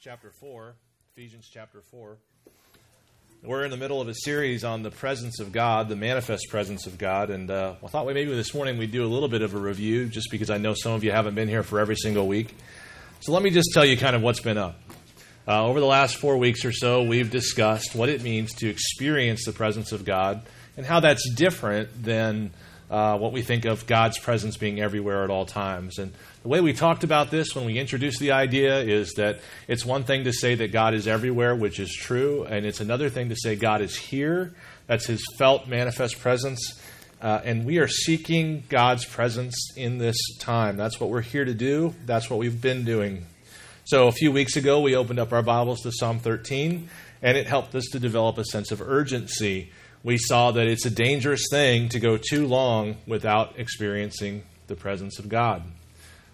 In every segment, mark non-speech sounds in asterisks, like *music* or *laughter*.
chapter 4, Ephesians chapter 4. We're in the middle of a series on the presence of God, the manifest presence of God, and uh, I thought maybe this morning we'd do a little bit of a review just because I know some of you haven't been here for every single week. So let me just tell you kind of what's been up. Uh, over the last four weeks or so, we've discussed what it means to experience the presence of God and how that's different than uh, what we think of God's presence being everywhere at all times. And the way we talked about this when we introduced the idea is that it's one thing to say that God is everywhere, which is true, and it's another thing to say God is here. That's his felt, manifest presence. Uh, and we are seeking God's presence in this time. That's what we're here to do. That's what we've been doing. So, a few weeks ago, we opened up our Bibles to Psalm 13, and it helped us to develop a sense of urgency we saw that it's a dangerous thing to go too long without experiencing the presence of God.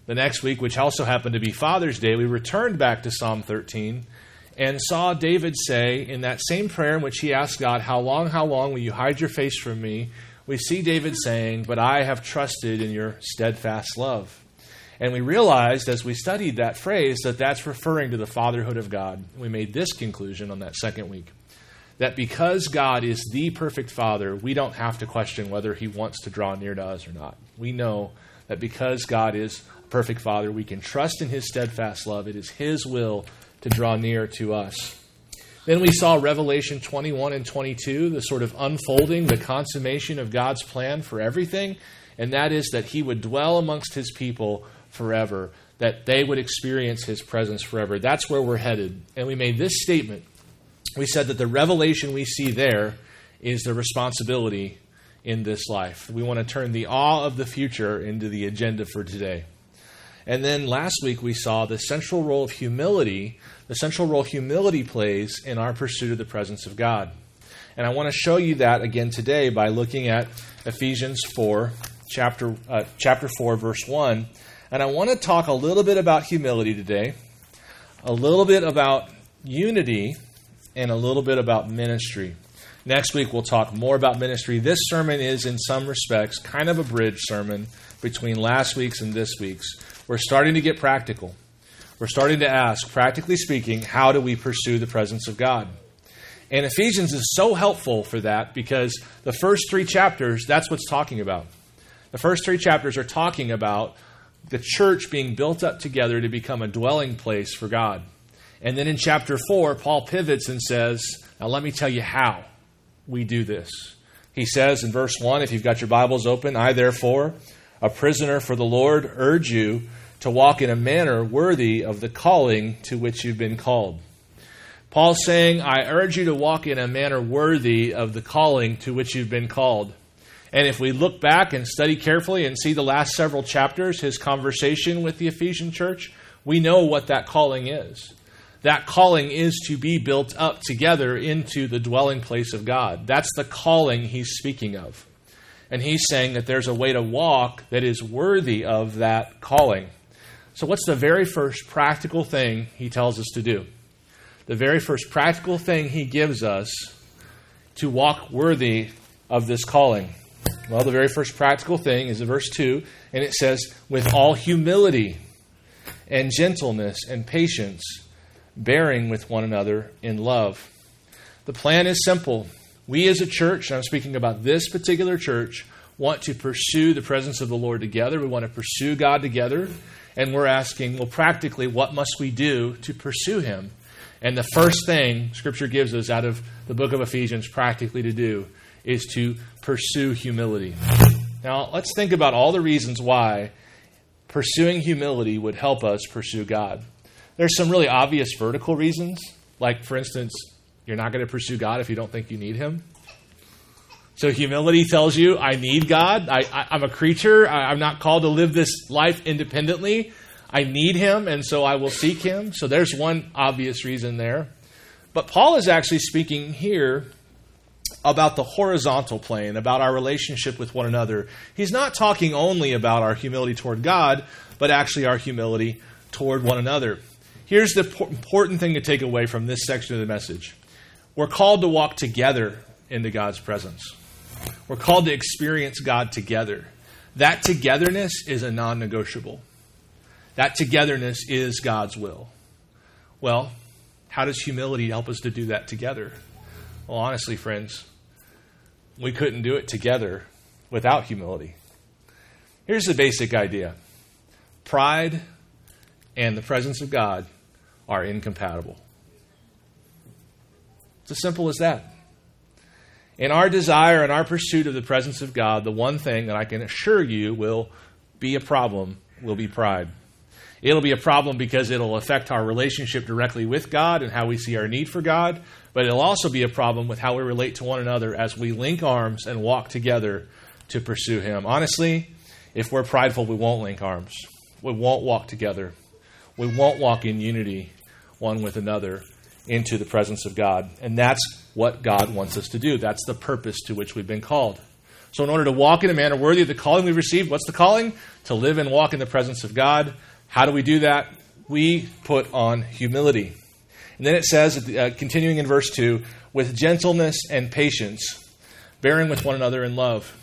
The next week, which also happened to be Father's Day, we returned back to Psalm 13 and saw David say in that same prayer in which he asked God, How long, how long will you hide your face from me? We see David saying, But I have trusted in your steadfast love. And we realized as we studied that phrase that that's referring to the fatherhood of God. We made this conclusion on that second week that because God is the perfect Father, we don't have to question whether He wants to draw near to us or not. We know that because God is a perfect Father, we can trust in His steadfast love. It is His will to draw near to us. Then we saw Revelation 21 and 22, the sort of unfolding, the consummation of God's plan for everything, and that is that He would dwell amongst His people forever, that they would experience His presence forever. That's where we're headed. And we made this statement we said that the revelation we see there is the responsibility in this life. We want to turn the awe of the future into the agenda for today. And then last week we saw the central role of humility, the central role humility plays in our pursuit of the presence of God. And I want to show you that again today by looking at Ephesians 4, chapter, uh, chapter 4, verse 1. And I want to talk a little bit about humility today, a little bit about unity, and a little bit about ministry. Next week, we'll talk more about ministry. This sermon is, in some respects, kind of a bridge sermon between last week's and this week's. We're starting to get practical. We're starting to ask, practically speaking, how do we pursue the presence of God? And Ephesians is so helpful for that because the first three chapters, that's what's talking about. The first three chapters are talking about the church being built up together to become a dwelling place for God. And then in chapter 4, Paul pivots and says, Now let me tell you how we do this. He says in verse 1, if you've got your Bibles open, I therefore, a prisoner for the Lord, urge you to walk in a manner worthy of the calling to which you've been called. Paul's saying, I urge you to walk in a manner worthy of the calling to which you've been called. And if we look back and study carefully and see the last several chapters, his conversation with the Ephesian church, we know what that calling is that calling is to be built up together into the dwelling place of God. That's the calling he's speaking of. And he's saying that there's a way to walk that is worthy of that calling. So, what's the very first practical thing he tells us to do? The very first practical thing he gives us to walk worthy of this calling. Well, the very first practical thing is in verse 2, and it says, with all humility and gentleness and patience bearing with one another in love. The plan is simple. We as a church, I'm speaking about this particular church, want to pursue the presence of the Lord together. We want to pursue God together. And we're asking, well, practically, what must we do to pursue Him? And the first thing Scripture gives us out of the book of Ephesians practically to do is to pursue humility. Now, let's think about all the reasons why pursuing humility would help us pursue God. There's some really obvious vertical reasons, like, for instance, you're not going to pursue God if you don't think you need Him. So humility tells you, I need God. I, am a creature. I, I'm not called to live this life independently. I need Him, and so I will seek Him. So there's one obvious reason there. But Paul is actually speaking here about the horizontal plane, about our relationship with one another. He's not talking only about our humility toward God, but actually our humility toward one another. Here's the important thing to take away from this section of the message we're called to walk together into God's presence, we're called to experience God together. That togetherness is a non negotiable. That togetherness is God's will. Well, how does humility help us to do that together? Well, honestly, friends, we couldn't do it together without humility. Here's the basic idea pride and the presence of God are incompatible. It's as simple as that. In our desire and our pursuit of the presence of God, the one thing that I can assure you will be a problem will be pride. It'll be a problem because it'll affect our relationship directly with God and how we see our need for God, but it'll also be a problem with how we relate to one another as we link arms and walk together to pursue Him. Honestly, if we're prideful, we won't link arms. We won't walk together. We won't walk in unity one with another into the presence of God. And that's what God wants us to do. That's the purpose to which we've been called. So, in order to walk in a manner worthy of the calling we've received, what's the calling? To live and walk in the presence of God. How do we do that? We put on humility. And then it says, uh, continuing in verse 2, with gentleness and patience, bearing with one another in love.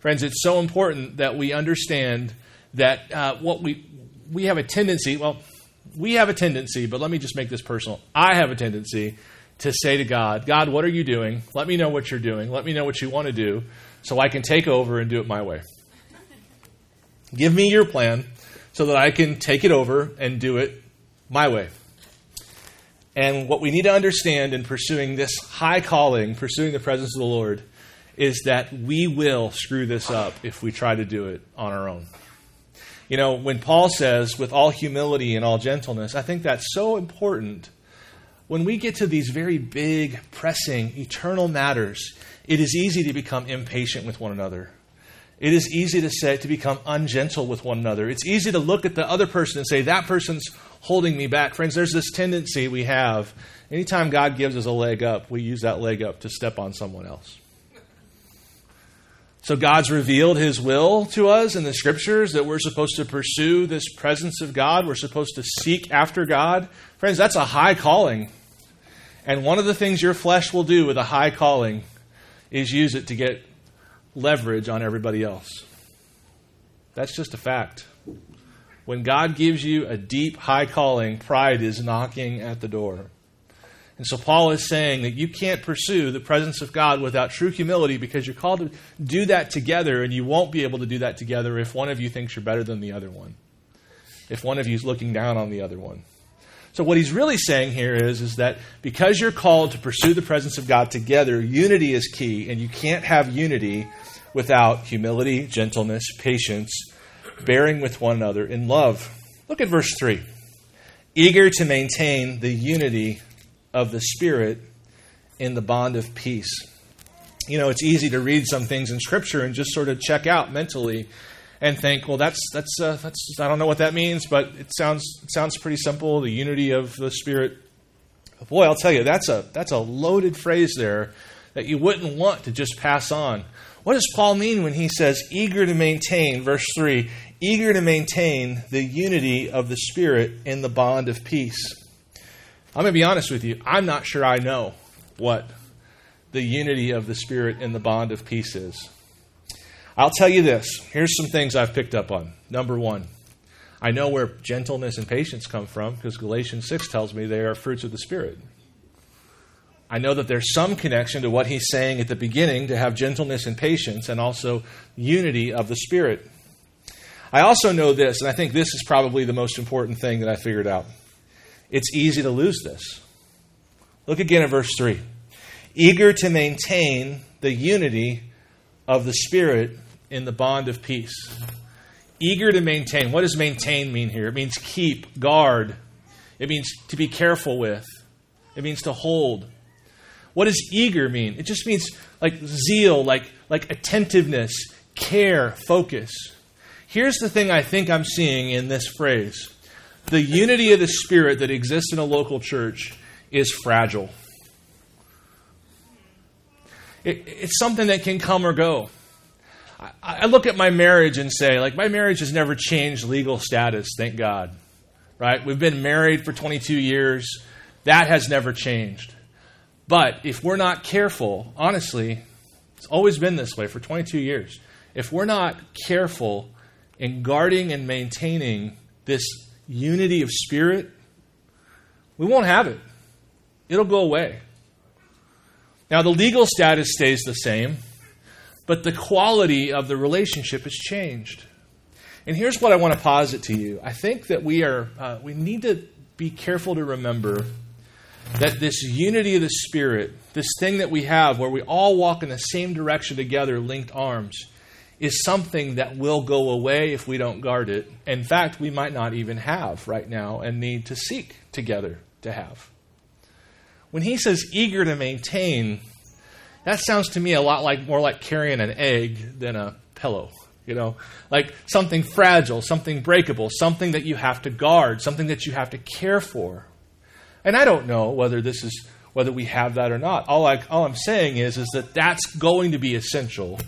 Friends, it's so important that we understand that uh, what we we have a tendency, well, we have a tendency, but let me just make this personal. I have a tendency to say to God, God, what are you doing? Let me know what you're doing. Let me know what you want to do so I can take over and do it my way. Give me your plan so that I can take it over and do it my way. And what we need to understand in pursuing this high calling, pursuing the presence of the Lord, is that we will screw this up if we try to do it on our own. You know, when Paul says, with all humility and all gentleness, I think that's so important. When we get to these very big, pressing, eternal matters, it is easy to become impatient with one another. It is easy to say to become ungentle with one another. It's easy to look at the other person and say, that person's holding me back. Friends, there's this tendency we have. Anytime God gives us a leg up, we use that leg up to step on someone else. So God's revealed his will to us in the scriptures that we're supposed to pursue this presence of God. We're supposed to seek after God. Friends, that's a high calling. And one of the things your flesh will do with a high calling is use it to get leverage on everybody else. That's just a fact. When God gives you a deep, high calling, pride is knocking at the door. And so Paul is saying that you can't pursue the presence of God without true humility because you're called to do that together, and you won't be able to do that together if one of you thinks you're better than the other one, if one of you is looking down on the other one. So what he's really saying here is, is that because you're called to pursue the presence of God together, unity is key, and you can't have unity without humility, gentleness, patience, bearing with one another in love. Look at verse 3. Eager to maintain the unity of the Spirit in the bond of peace. You know, it's easy to read some things in Scripture and just sort of check out mentally and think, well, that's that's uh, that's I don't know what that means, but it sounds it sounds pretty simple. The unity of the Spirit. Boy, I'll tell you, that's a that's a loaded phrase there that you wouldn't want to just pass on. What does Paul mean when he says eager to maintain, verse 3, eager to maintain the unity of the Spirit in the bond of peace? I'm going to be honest with you. I'm not sure I know what the unity of the Spirit in the bond of peace is. I'll tell you this. Here's some things I've picked up on. Number one, I know where gentleness and patience come from because Galatians 6 tells me they are fruits of the Spirit. I know that there's some connection to what he's saying at the beginning to have gentleness and patience and also unity of the Spirit. I also know this, and I think this is probably the most important thing that I figured out it's easy to lose this. Look again at verse 3. Eager to maintain the unity of the Spirit in the bond of peace. Eager to maintain. What does maintain mean here? It means keep, guard. It means to be careful with. It means to hold. What does eager mean? It just means like zeal, like, like attentiveness, care, focus. Here's the thing I think I'm seeing in this phrase the unity of the Spirit that exists in a local church is fragile. It, it's something that can come or go. I, I look at my marriage and say, like, my marriage has never changed legal status, thank God. Right? We've been married for 22 years. That has never changed. But if we're not careful, honestly, it's always been this way for 22 years. If we're not careful in guarding and maintaining this unity of spirit, We won't have it, it'll go away. Now, the legal status stays the same, but the quality of the relationship has changed. And here's what I want to posit to you. I think that we are uh, we need to be careful to remember that this unity of the spirit, this thing that we have where we all walk in the same direction together, linked arms, is something that will go away if we don't guard it. In fact, we might not even have right now and need to seek together to have. When he says eager to maintain, that sounds to me a lot like more like carrying an egg than a pillow. You know, like something fragile, something breakable, something that you have to guard, something that you have to care for. And I don't know whether this is whether we have that or not. All, I, all I'm saying is, is that that's going to be essential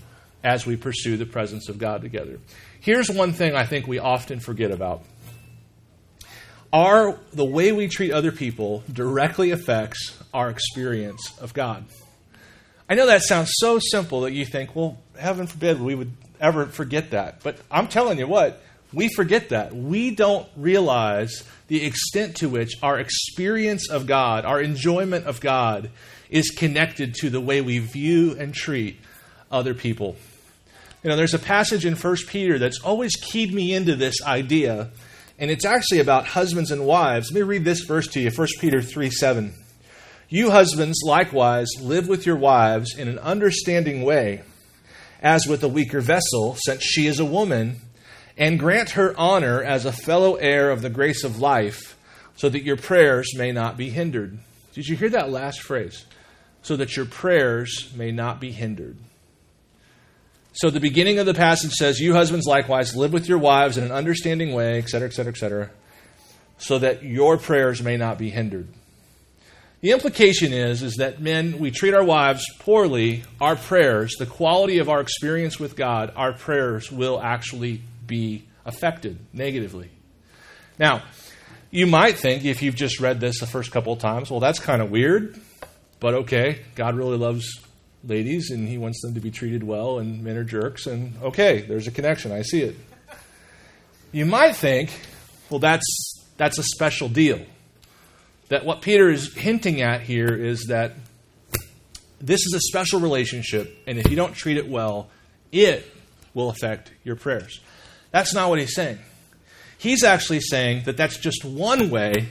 as we pursue the presence of God together. Here's one thing I think we often forget about. Our, the way we treat other people directly affects our experience of God. I know that sounds so simple that you think, well, heaven forbid we would ever forget that. But I'm telling you what, we forget that. We don't realize the extent to which our experience of God, our enjoyment of God, is connected to the way we view and treat other people. You know, there's a passage in 1 Peter that's always keyed me into this idea, and it's actually about husbands and wives. Let me read this verse to you 1 Peter 3 7. You husbands likewise live with your wives in an understanding way, as with a weaker vessel, since she is a woman and grant her honor as a fellow heir of the grace of life, so that your prayers may not be hindered. Did you hear that last phrase? So that your prayers may not be hindered. So the beginning of the passage says, You husbands likewise live with your wives in an understanding way, etc., etc., etc., so that your prayers may not be hindered. The implication is, is that men, we treat our wives poorly, our prayers, the quality of our experience with God, our prayers will actually be affected negatively. Now, you might think if you've just read this the first couple of times, well, that's kind of weird, but okay, God really loves ladies and he wants them to be treated well, and men are jerks, and okay, there's a connection. I see it. You might think, well, that's, that's a special deal. That what Peter is hinting at here is that this is a special relationship, and if you don't treat it well, it will affect your prayers. That's not what he's saying. He's actually saying that that's just one way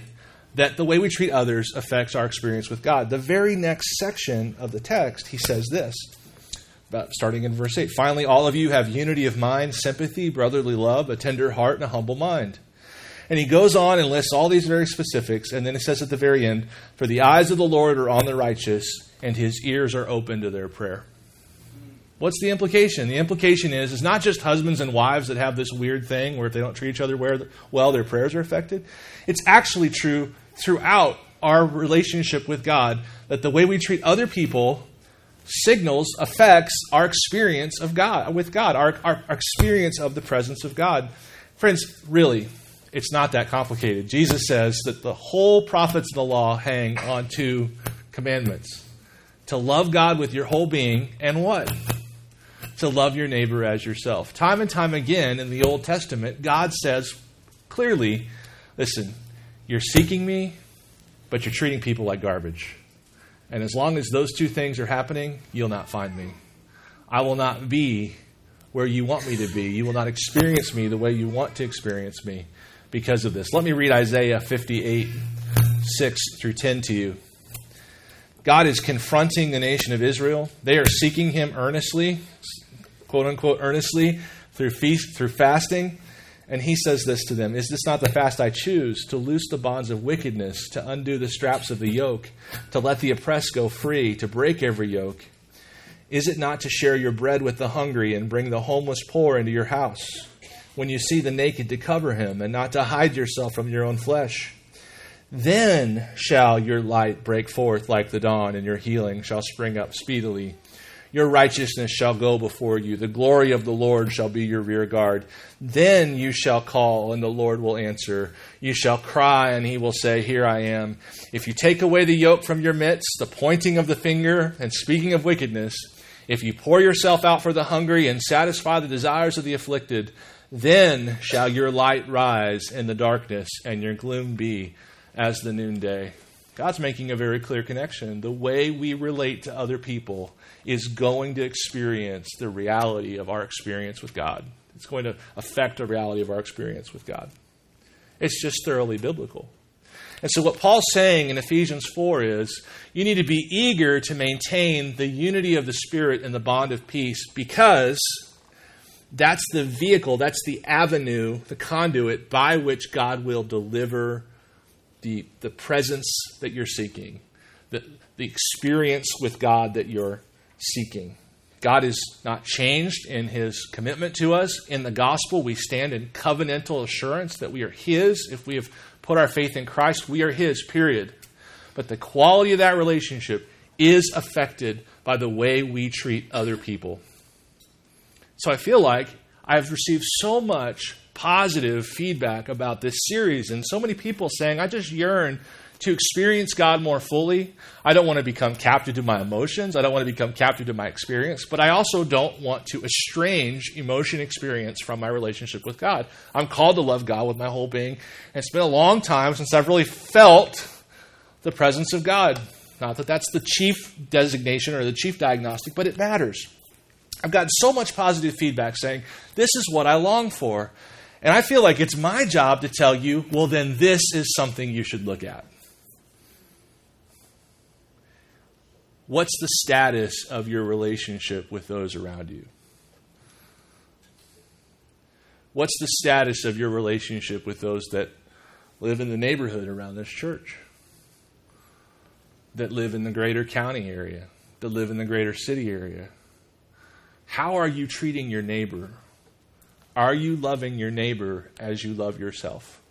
that the way we treat others affects our experience with God. The very next section of the text, he says this, starting in verse 8. Finally, all of you have unity of mind, sympathy, brotherly love, a tender heart, and a humble mind. And he goes on and lists all these very specifics, and then it says at the very end, For the eyes of the Lord are on the righteous, and his ears are open to their prayer. What's the implication? The implication is, it's not just husbands and wives that have this weird thing where if they don't treat each other well, their prayers are affected. It's actually true throughout our relationship with God that the way we treat other people signals, affects our experience of God, with God, our, our, our experience of the presence of God. Friends, really, it's not that complicated. Jesus says that the whole prophets of the law hang on two commandments to love God with your whole being and what? to love your neighbor as yourself. Time and time again in the Old Testament, God says clearly, listen, you're seeking me, but you're treating people like garbage. And as long as those two things are happening, you'll not find me. I will not be where you want me to be. You will not experience me the way you want to experience me because of this. Let me read Isaiah 58, 6 through 10 to you. God is confronting the nation of Israel. They are seeking him earnestly quote unquote, earnestly through feast, through fasting. And he says this to them Is this not the fast I choose? To loose the bonds of wickedness, to undo the straps of the yoke, to let the oppressed go free, to break every yoke? Is it not to share your bread with the hungry and bring the homeless poor into your house? When you see the naked, to cover him, and not to hide yourself from your own flesh? Then shall your light break forth like the dawn, and your healing shall spring up speedily. Your righteousness shall go before you. The glory of the Lord shall be your rear guard. Then you shall call, and the Lord will answer. You shall cry, and he will say, Here I am. If you take away the yoke from your midst, the pointing of the finger, and speaking of wickedness, if you pour yourself out for the hungry and satisfy the desires of the afflicted, then shall your light rise in the darkness, and your gloom be as the noonday. God's making a very clear connection. The way we relate to other people is going to experience the reality of our experience with God. It's going to affect the reality of our experience with God. It's just thoroughly biblical. And so, what Paul's saying in Ephesians 4 is you need to be eager to maintain the unity of the Spirit and the bond of peace because that's the vehicle, that's the avenue, the conduit by which God will deliver the, the presence that you're seeking, the, the experience with God that you're seeking. God is not changed in his commitment to us. In the gospel, we stand in covenantal assurance that we are his. If we have put our faith in Christ, we are his, period. But the quality of that relationship is affected by the way we treat other people. So I feel like I've received so much positive feedback about this series, and so many people saying, I just yearn to experience God more fully. I don't want to become captive to my emotions. I don't want to become captive to my experience, but I also don't want to estrange emotion experience from my relationship with God. I'm called to love God with my whole being, and it's been a long time since I've really felt the presence of God. Not that that's the chief designation or the chief diagnostic, but it matters. I've gotten so much positive feedback saying, This is what I long for. And I feel like it's my job to tell you, well, then this is something you should look at. What's the status of your relationship with those around you? What's the status of your relationship with those that live in the neighborhood around this church? That live in the greater county area? That live in the greater city area? How are you treating your neighbor? Are you loving your neighbor as you love yourself?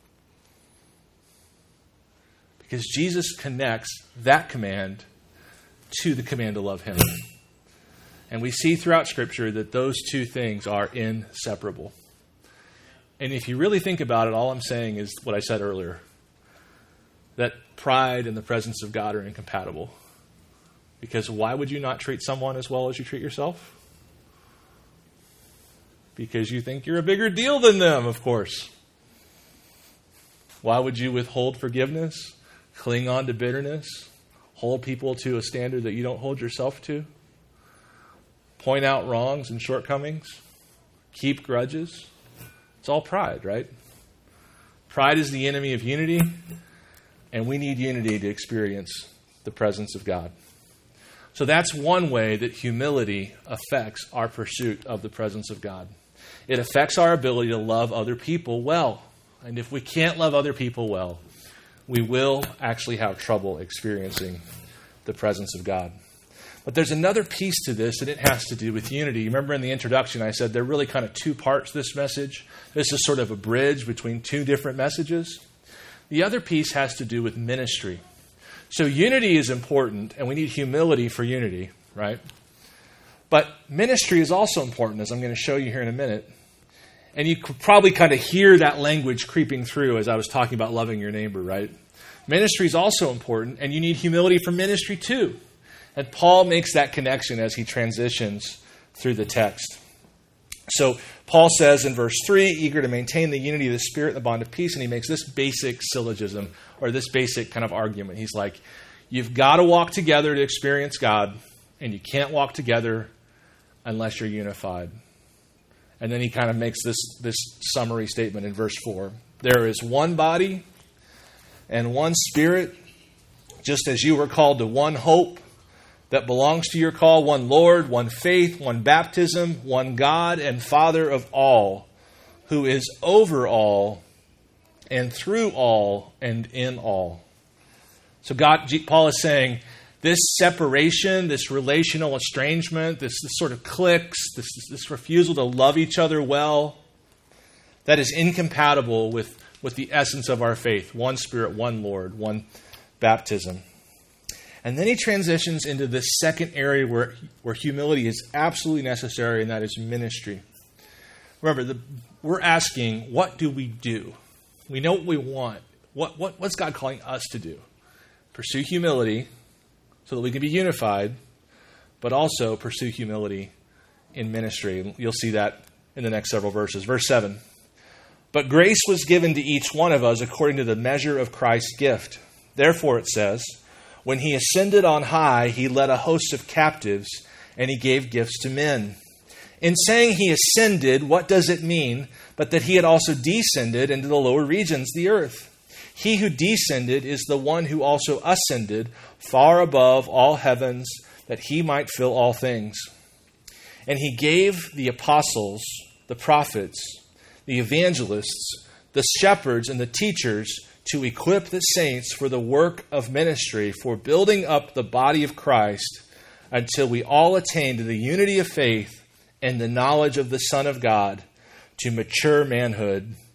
Because Jesus connects that command to the command to love him. And we see throughout Scripture that those two things are inseparable. And if you really think about it, all I'm saying is what I said earlier that pride and the presence of God are incompatible. Because why would you not treat someone as well as you treat yourself? Because you think you're a bigger deal than them, of course. Why would you withhold forgiveness, cling on to bitterness, hold people to a standard that you don't hold yourself to, point out wrongs and shortcomings, keep grudges? It's all pride, right? Pride is the enemy of unity, and we need unity to experience the presence of God. So that's one way that humility affects our pursuit of the presence of God. It affects our ability to love other people well. And if we can't love other people well, we will actually have trouble experiencing the presence of God. But there's another piece to this, and it has to do with unity. Remember in the introduction, I said there are really kind of two parts to this message. This is sort of a bridge between two different messages. The other piece has to do with ministry. So unity is important, and we need humility for unity, right? But ministry is also important, as I'm going to show you here in a minute. And you could probably kind of hear that language creeping through as I was talking about loving your neighbor, right? Ministry is also important, and you need humility for ministry too. And Paul makes that connection as he transitions through the text. So Paul says in verse 3, eager to maintain the unity of the Spirit and the bond of peace, and he makes this basic syllogism or this basic kind of argument. He's like, You've got to walk together to experience God, and you can't walk together unless you're unified. And then he kind of makes this, this summary statement in verse 4 There is one body and one spirit, just as you were called to one hope that belongs to your call one Lord, one faith, one baptism, one God and Father of all, who is over all and through all and in all. So God Paul is saying this separation, this relational estrangement, this, this sort of cliques, this, this refusal to love each other well, that is incompatible with, with the essence of our faith one Spirit, one Lord, one baptism. And then he transitions into this second area where, where humility is absolutely necessary, and that is ministry. Remember, the, we're asking, what do we do? We know what we want. What, what, what's God calling us to do? Pursue humility so that we can be unified, but also pursue humility in ministry. You'll see that in the next several verses. Verse 7 But grace was given to each one of us according to the measure of Christ's gift. Therefore, it says, When he ascended on high, he led a host of captives, and he gave gifts to men. In saying he ascended, what does it mean but that he had also descended into the lower regions, the earth? He who descended is the one who also ascended far above all heavens, that he might fill all things. And he gave the apostles, the prophets, the evangelists, the shepherds, and the teachers to equip the saints for the work of ministry, for building up the body of Christ, until we all attain to the unity of faith and the knowledge of the Son of God, to mature manhood,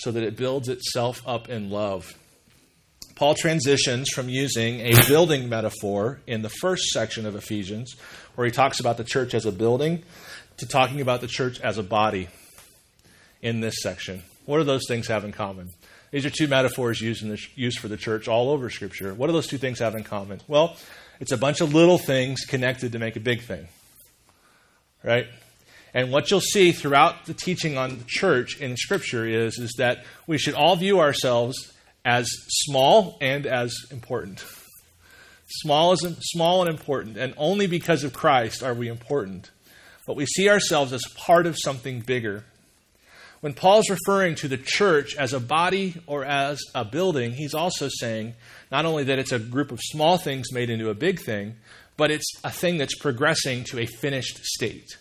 so that it builds itself up in love. Paul transitions from using a building metaphor in the first section of Ephesians, where he talks about the church as a building, to talking about the church as a body in this section. What do those things have in common? These are two metaphors used, the, used for the church all over Scripture. What do those two things have in common? Well, it's a bunch of little things connected to make a big thing. Right? And what you'll see throughout the teaching on the church in Scripture is, is that we should all view ourselves as small and as important. Small, is, small and important. And only because of Christ are we important. But we see ourselves as part of something bigger. When Paul's referring to the church as a body or as a building, he's also saying not only that it's a group of small things made into a big thing, but it's a thing that's progressing to a finished state.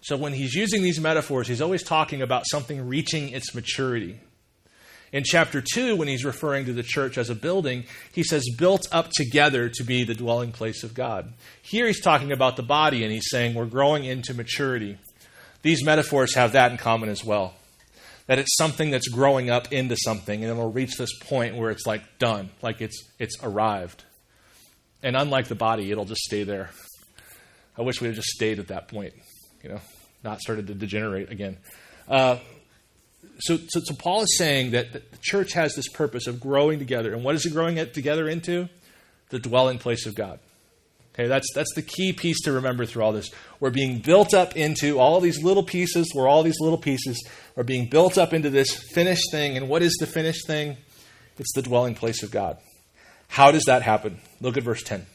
So when he's using these metaphors, he's always talking about something reaching its maturity. In chapter 2, when he's referring to the church as a building, he says, built up together to be the dwelling place of God. Here he's talking about the body, and he's saying we're growing into maturity. These metaphors have that in common as well. That it's something that's growing up into something, and it'll reach this point where it's like done, like it's, it's arrived. And unlike the body, it'll just stay there. I wish we had just stayed at that point, you know, not started to degenerate again. Uh, so, so, so, Paul is saying that the church has this purpose of growing together. And what is it growing together into? The dwelling place of God. Okay, that's, that's the key piece to remember through all this. We're being built up into all these little pieces, where all these little pieces are being built up into this finished thing. And what is the finished thing? It's the dwelling place of God. How does that happen? Look at verse 10.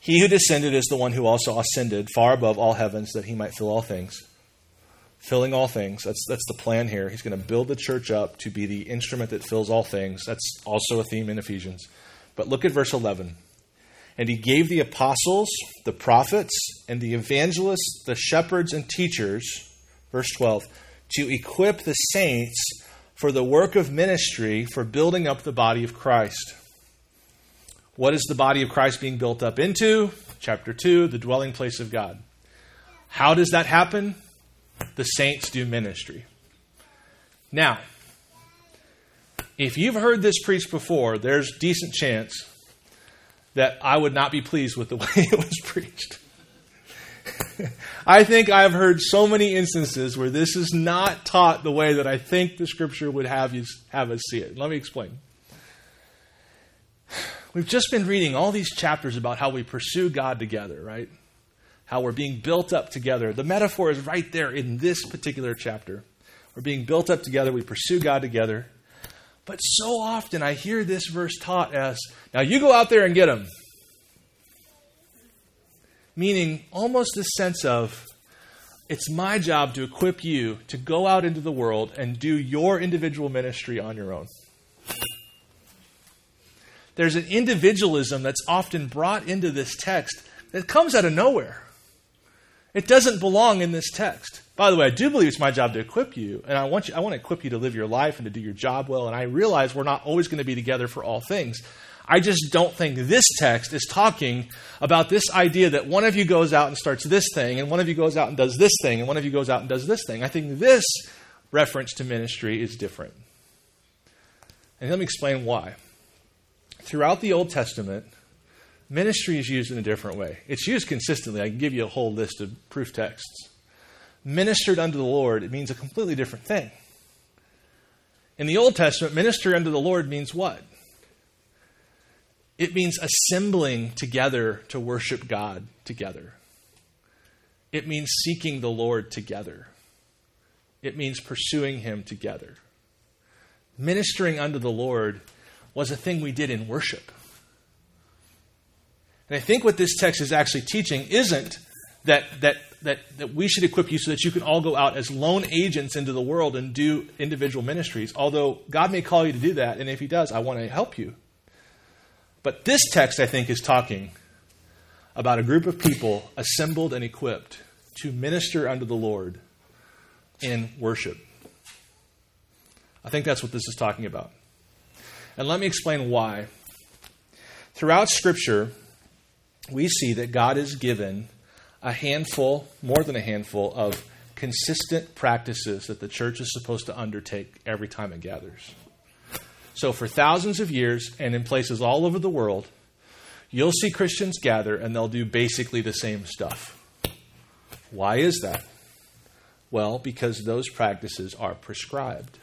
He who descended is the one who also ascended far above all heavens that he might fill all things. Filling all things. That's, that's the plan here. He's going to build the church up to be the instrument that fills all things. That's also a theme in Ephesians. But look at verse 11. And he gave the apostles, the prophets, and the evangelists, the shepherds, and teachers, verse 12, to equip the saints for the work of ministry for building up the body of Christ. What is the body of Christ being built up into? Chapter 2, the dwelling place of God. How does that happen? The saints do ministry. Now, if you've heard this preached before, there's decent chance that I would not be pleased with the *laughs* way it was preached. *laughs* I think I've heard so many instances where this is not taught the way that I think the scripture would have you have us see it. Let me explain. We've just been reading all these chapters about how we pursue God together, right? How we're being built up together. The metaphor is right there in this particular chapter. We're being built up together, we pursue God together. But so often I hear this verse taught as now you go out there and get them. Meaning almost the sense of it's my job to equip you to go out into the world and do your individual ministry on your own. There's an individualism that's often brought into this text that comes out of nowhere. It doesn't belong in this text. By the way, I do believe it's my job to equip you, and I want you, I want to equip you to live your life and to do your job well. And I realize we're not always going to be together for all things. I just don't think this text is talking about this idea that one of you goes out and starts this thing, and one of you goes out and does this thing, and one of you goes out and does this thing. I think this reference to ministry is different. And let me explain why. Throughout the Old Testament, ministry is used in a different way. It's used consistently. I can give you a whole list of proof texts. Ministered unto the Lord, it means a completely different thing. In the Old Testament, minister unto the Lord means what? It means assembling together to worship God together. It means seeking the Lord together. It means pursuing Him together. Ministering unto the Lord was a thing we did in worship. And I think what this text is actually teaching isn't that, that, that, that we should equip you so that you can all go out as lone agents into the world and do individual ministries, although God may call you to do that, and if He does, I want to help you. But this text, I think, is talking about a group of people assembled and equipped to minister unto the Lord in worship. I think that's what this is talking about. And let me explain why. Throughout Scripture, we see that God has given a handful, more than a handful, of consistent practices that the church is supposed to undertake every time it gathers. So, for thousands of years and in places all over the world, you'll see Christians gather and they'll do basically the same stuff. Why is that? Well, because those practices are prescribed.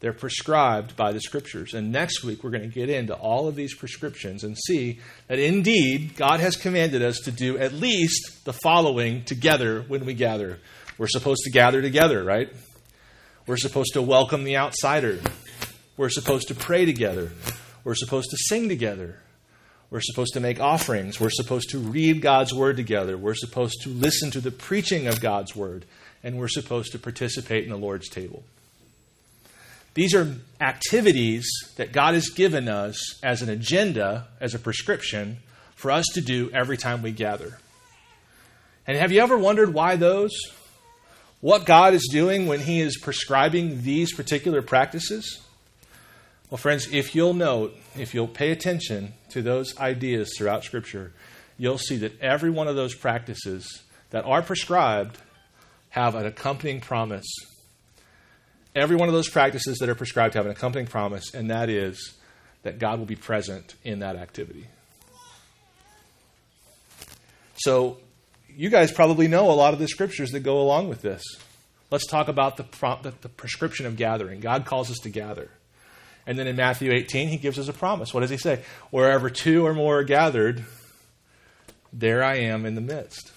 They're prescribed by the scriptures. And next week, we're going to get into all of these prescriptions and see that indeed God has commanded us to do at least the following together when we gather. We're supposed to gather together, right? We're supposed to welcome the outsider. We're supposed to pray together. We're supposed to sing together. We're supposed to make offerings. We're supposed to read God's word together. We're supposed to listen to the preaching of God's word. And we're supposed to participate in the Lord's table. These are activities that God has given us as an agenda, as a prescription for us to do every time we gather. And have you ever wondered why those? What God is doing when He is prescribing these particular practices? Well, friends, if you'll note, if you'll pay attention to those ideas throughout Scripture, you'll see that every one of those practices that are prescribed have an accompanying promise every one of those practices that are prescribed have an accompanying promise, and that is that God will be present in that activity. So, you guys probably know a lot of the scriptures that go along with this. Let's talk about the, the, the prescription of gathering. God calls us to gather. And then in Matthew 18, he gives us a promise. What does he say? Wherever two or more are gathered, there I am in the midst.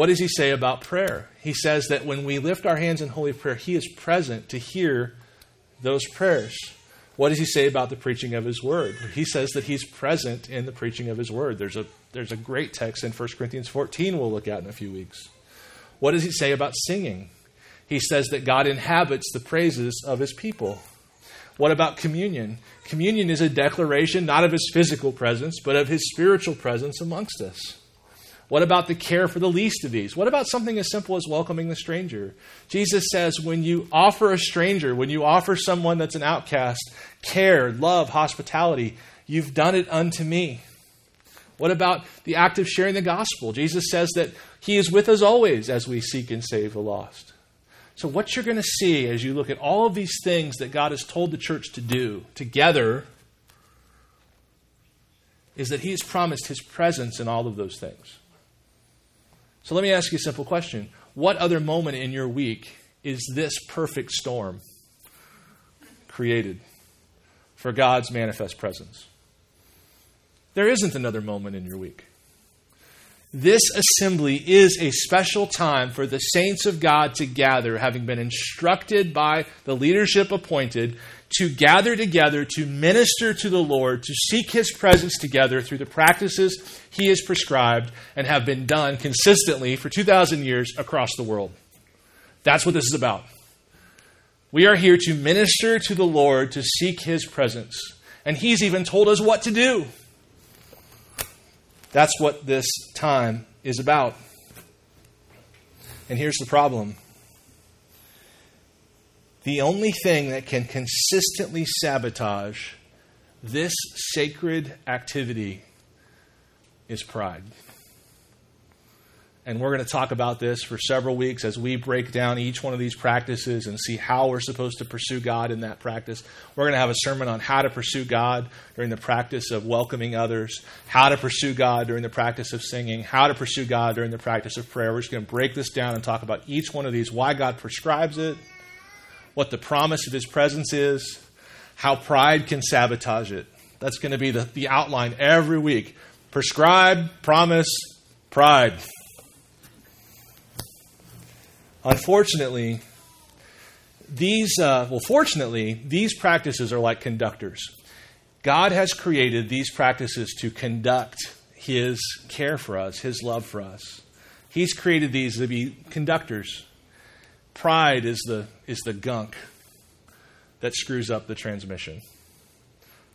What does he say about prayer? He says that when we lift our hands in holy prayer, he is present to hear those prayers. What does he say about the preaching of his word? He says that he's present in the preaching of his word. There's a, there's a great text in 1 Corinthians 14 we'll look at in a few weeks. What does he say about singing? He says that God inhabits the praises of his people. What about communion? Communion is a declaration not of his physical presence, but of his spiritual presence amongst us. What about the care for the least of these? What about something as simple as welcoming the stranger? Jesus says when you offer a stranger, when you offer someone that's an outcast, care, love, hospitality, you've done it unto me. What about the act of sharing the gospel? Jesus says that he is with us always as we seek and save the lost. So, what you're going to see as you look at all of these things that God has told the church to do together is that He has promised His presence in all of those things. So let me ask you a simple question. What other moment in your week is this perfect storm created for God's manifest presence? There isn't another moment in your week. This assembly is a special time for the saints of God to gather, having been instructed by the leadership appointed to gather together to minister to the Lord, to seek His presence together through the practices He has prescribed and have been done consistently for 2,000 years across the world. That's what this is about. We are here to minister to the Lord, to seek His presence. And He's even told us what to do. That's what this time is about. And here's the problem the only thing that can consistently sabotage this sacred activity is pride. And we're going to talk about this for several weeks as we break down each one of these practices and see how we're supposed to pursue God in that practice. We're going to have a sermon on how to pursue God during the practice of welcoming others, how to pursue God during the practice of singing, how to pursue God during the practice of prayer. We're just going to break this down and talk about each one of these, why God prescribes it, what the promise of His presence is, how pride can sabotage it. That's going to be the, the outline every week. Prescribe, promise, pride. Unfortunately, these, uh, well, fortunately, these practices are like conductors. God has created these practices to conduct His care for us, His love for us. He's created these to be conductors. Pride is the, is the gunk that screws up the transmission.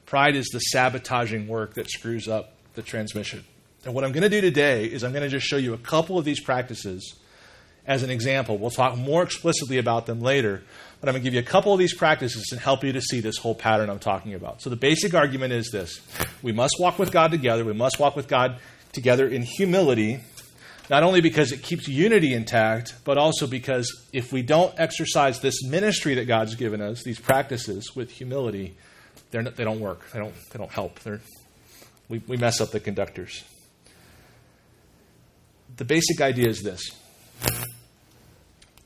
Pride is the sabotaging work that screws up the transmission. And what I'm going to do today is I'm going to just show you a couple of these practices as an example. We'll talk more explicitly about them later, but I'm going to give you a couple of these practices and help you to see this whole pattern I'm talking about. So the basic argument is this we must walk with God together, we must walk with God together in humility. Not only because it keeps unity intact, but also because if we don't exercise this ministry that God's given us, these practices with humility, not, they don't work. They don't, they don't help. We, we mess up the conductors. The basic idea is this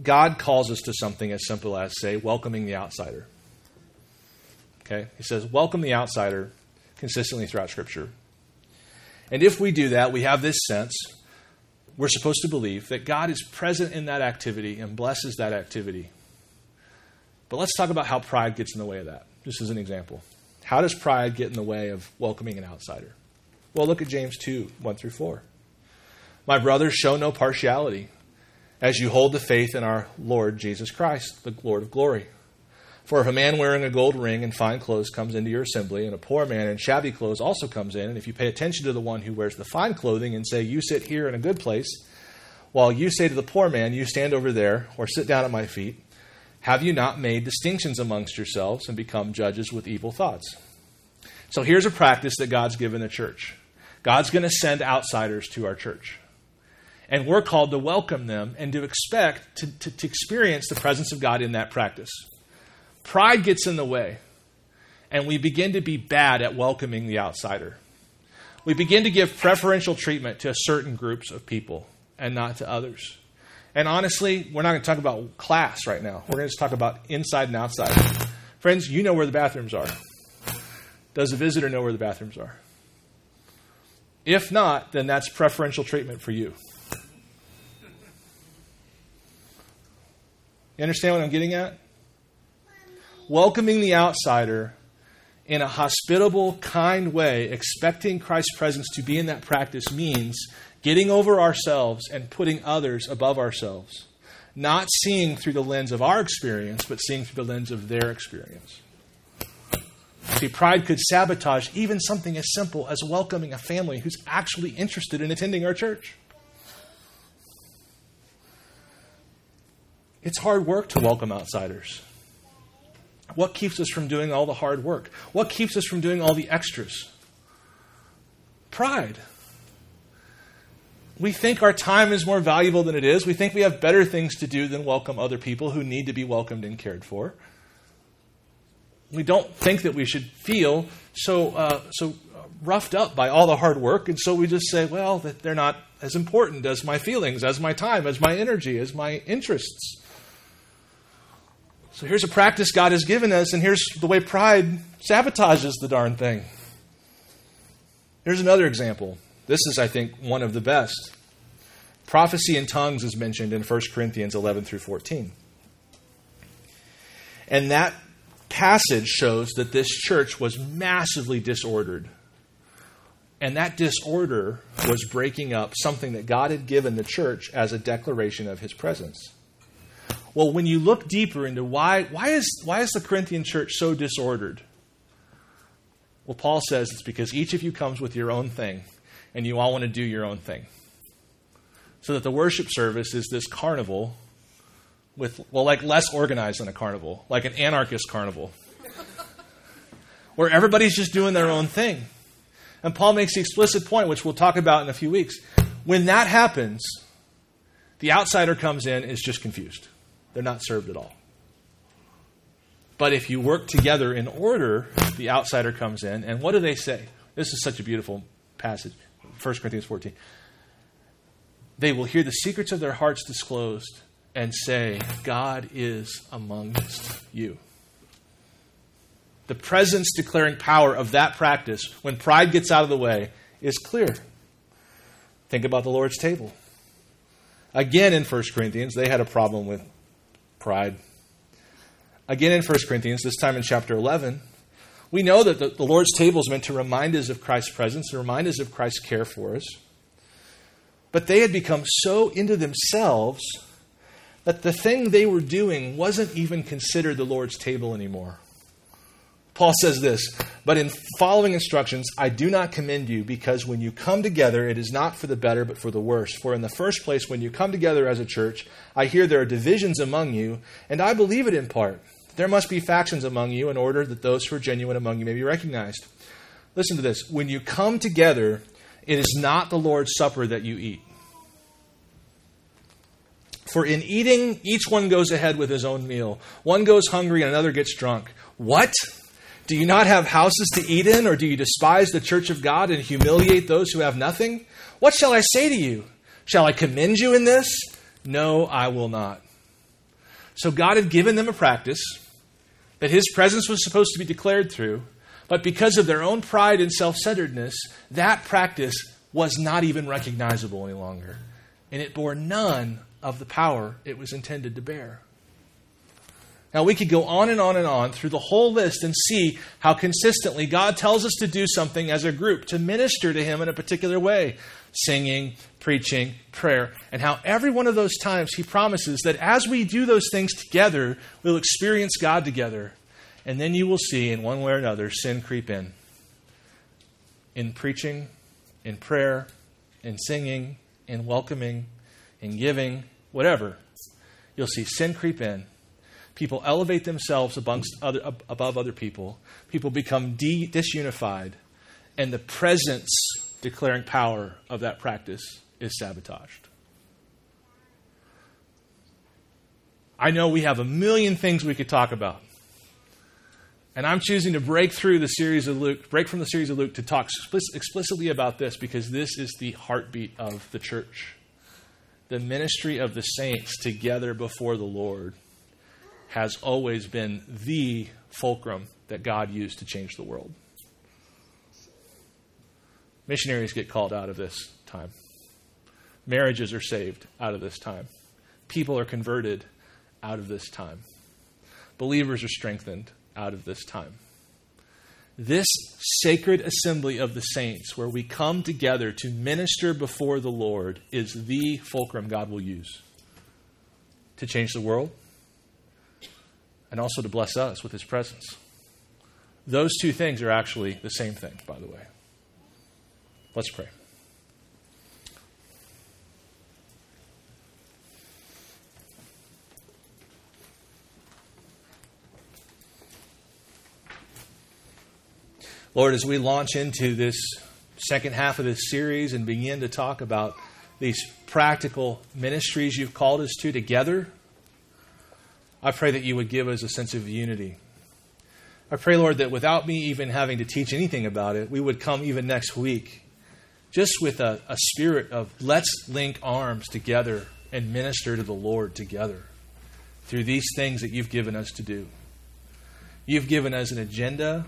God calls us to something as simple as, say, welcoming the outsider. Okay? He says, welcome the outsider consistently throughout Scripture. And if we do that, we have this sense, we're supposed to believe that God is present in that activity and blesses that activity. But let's talk about how pride gets in the way of that, just as an example. How does pride get in the way of welcoming an outsider? Well, look at James 2 1 through 4. My brothers, show no partiality as you hold the faith in our Lord Jesus Christ, the Lord of glory. For if a man wearing a gold ring and fine clothes comes into your assembly, and a poor man in shabby clothes also comes in, and if you pay attention to the one who wears the fine clothing and say, You sit here in a good place, while you say to the poor man, You stand over there, or sit down at my feet, have you not made distinctions amongst yourselves and become judges with evil thoughts? So here's a practice that God's given the church God's going to send outsiders to our church. And we're called to welcome them and to expect to, to, to, experience the presence of God in that practice. Pride gets in the way, and we begin to be bad at welcoming the outsider. We begin to give preferential treatment to certain groups of people and not to others. And honestly, we're not going to talk about class right now. We're going to talk about inside and outside. Friends, you know where the bathrooms are. Does the visitor know where the bathrooms are? If not, then that's preferential treatment for you. You understand what I'm getting at? Welcoming the outsider in a hospitable, kind way, expecting Christ's presence to be in that practice means getting over ourselves and putting others above ourselves. Not seeing through the lens of our experience, but seeing through the lens of their experience. See, pride could sabotage even something as simple as welcoming a family who's actually interested in attending our church. It's hard work to welcome outsiders. What keeps us from doing all the hard work? What keeps us from doing all the extras? Pride. We think our time is more valuable than it is. We think we have better things to do than welcome other people who need to be welcomed and cared for. We don't think that we should feel so, uh, so roughed up by all the hard work, and so we just say, well, that they're not as important as my feelings, as my time, as my energy, as my interests. So here's a practice God has given us, and here's the way pride sabotages the darn thing. Here's another example. This is, I think, one of the best. Prophecy in tongues is mentioned in 1 Corinthians 11 through 14. And that passage shows that this church was massively disordered. And that disorder was breaking up something that God had given the church as a declaration of his presence. Well, when you look deeper into why, why, is, why is the Corinthian church so disordered? Well, Paul says it's because each of you comes with your own thing, and you all want to do your own thing. So that the worship service is this carnival with, well, like less organized than a carnival, like an anarchist carnival, *laughs* where everybody's just doing their own thing. And Paul makes the explicit point, which we'll talk about in a few weeks. When that happens, The outsider comes in is just confused. They're not served at all. But if you work together in order, the outsider comes in, and what do they say? This is such a beautiful passage. 1 Corinthians 14. They will hear the secrets of their hearts disclosed and say, God is amongst you. The presence declaring power of that practice, when pride gets out of the way, is clear. Think about the Lord's table. Again, in 1 Corinthians, they had a problem with pride. Again, in 1 Corinthians, this time in chapter 11, we know that the, the Lord's table is meant to remind us of Christ's presence and remind us of Christ's care for us. But they had become so into themselves that the thing they were doing wasn't even considered the Lord's table anymore. Paul says this, but in following instructions, I do not commend you because when you come together, it is not for the better, but for the worse. For in the first place, when you come together as a church, I hear there are divisions among you, and I believe it in part. There must be factions among you in order that those who are genuine among you may be recognized. Listen to this. When you come together, it is not the Lord's Supper that you eat. For in eating, each one goes ahead with his own meal. One goes hungry and another gets drunk. What? Do you not have houses to eat in, or do you despise the church of God and humiliate those who have nothing? What shall I say to you? Shall I commend you in this? No, I will not. So God had given them a practice that His presence was supposed to be declared through, but because of their own pride and self centeredness, that practice was not even recognizable any longer. And it bore none of the power it was intended to bear. Now, we could go on and on and on through the whole list and see how consistently God tells us to do something as a group, to minister to Him in a particular way singing, preaching, prayer, and how every one of those times He promises that as we do those things together, we'll experience God together. And then you will see, in one way or another, sin creep in. In preaching, in prayer, in singing, in welcoming, in giving, whatever, you'll see sin creep in People elevate themselves other, above other people. People become de- disunified. And the presence declaring power of that practice is sabotaged. I know we have a million things we could talk about. And I'm choosing to break through the series of Luke, break from the series of Luke to talk explicitly about this because this is the heartbeat of the church. The ministry of the saints together before the Lord has always been the fulcrum that God used to change the world. Missionaries get called out of this time. Marriages are saved out of this time. People are converted out of this time. Believers are strengthened out of this time. This sacred assembly of the saints, where we come together to minister before the Lord, is the fulcrum God will use to change the world and also to bless us with his presence. Those two things are actually the same thing, by the way. Let's pray. Lord, as we launch into this second half of this series and begin to talk about these practical ministries you've called us to together, I pray that you would give us a sense of unity. I pray, Lord, that without me even having to teach anything about it, we would come even next week just with a, a spirit of let's link arms together and minister to the Lord together through these things that you've given us to do. You've given us an agenda,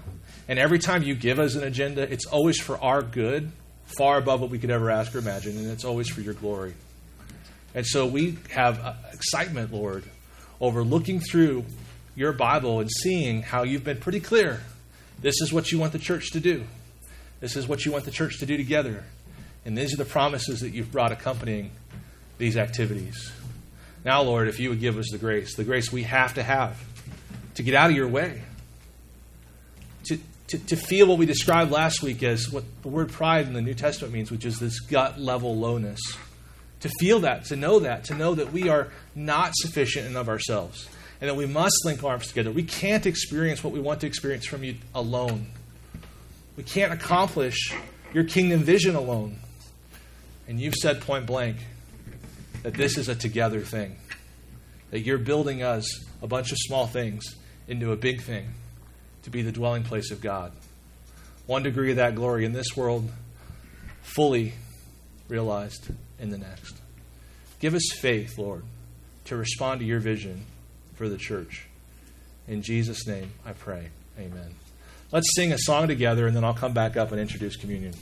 and every time you give us an agenda, it's always for our good, far above what we could ever ask or imagine, and it's always for your glory. And so we have uh, excitement, Lord, over looking through your Bible and seeing how you've been pretty clear. This is what you want the church to do. This is what you want the church to do together. And these are the promises that you've brought accompanying these activities. Now, Lord, if you would give us the grace, the grace we have to have to get out of your way, to, to, to feel what we described last week as what the word pride in the New Testament means, which is this gut level lowness to feel that, to know that, to know that we are not sufficient in of ourselves and that we must link arms together. We can't experience what we want to experience from you alone. We can't accomplish your kingdom vision alone. And you've said point blank that this is a together thing. That you're building us a bunch of small things into a big thing to be the dwelling place of God. One degree of that glory in this world, fully realized in the next. Give us faith, Lord, to respond to your vision for the church. In Jesus' name I pray. Amen. Let's sing a song together, and then I'll come back up and introduce communion.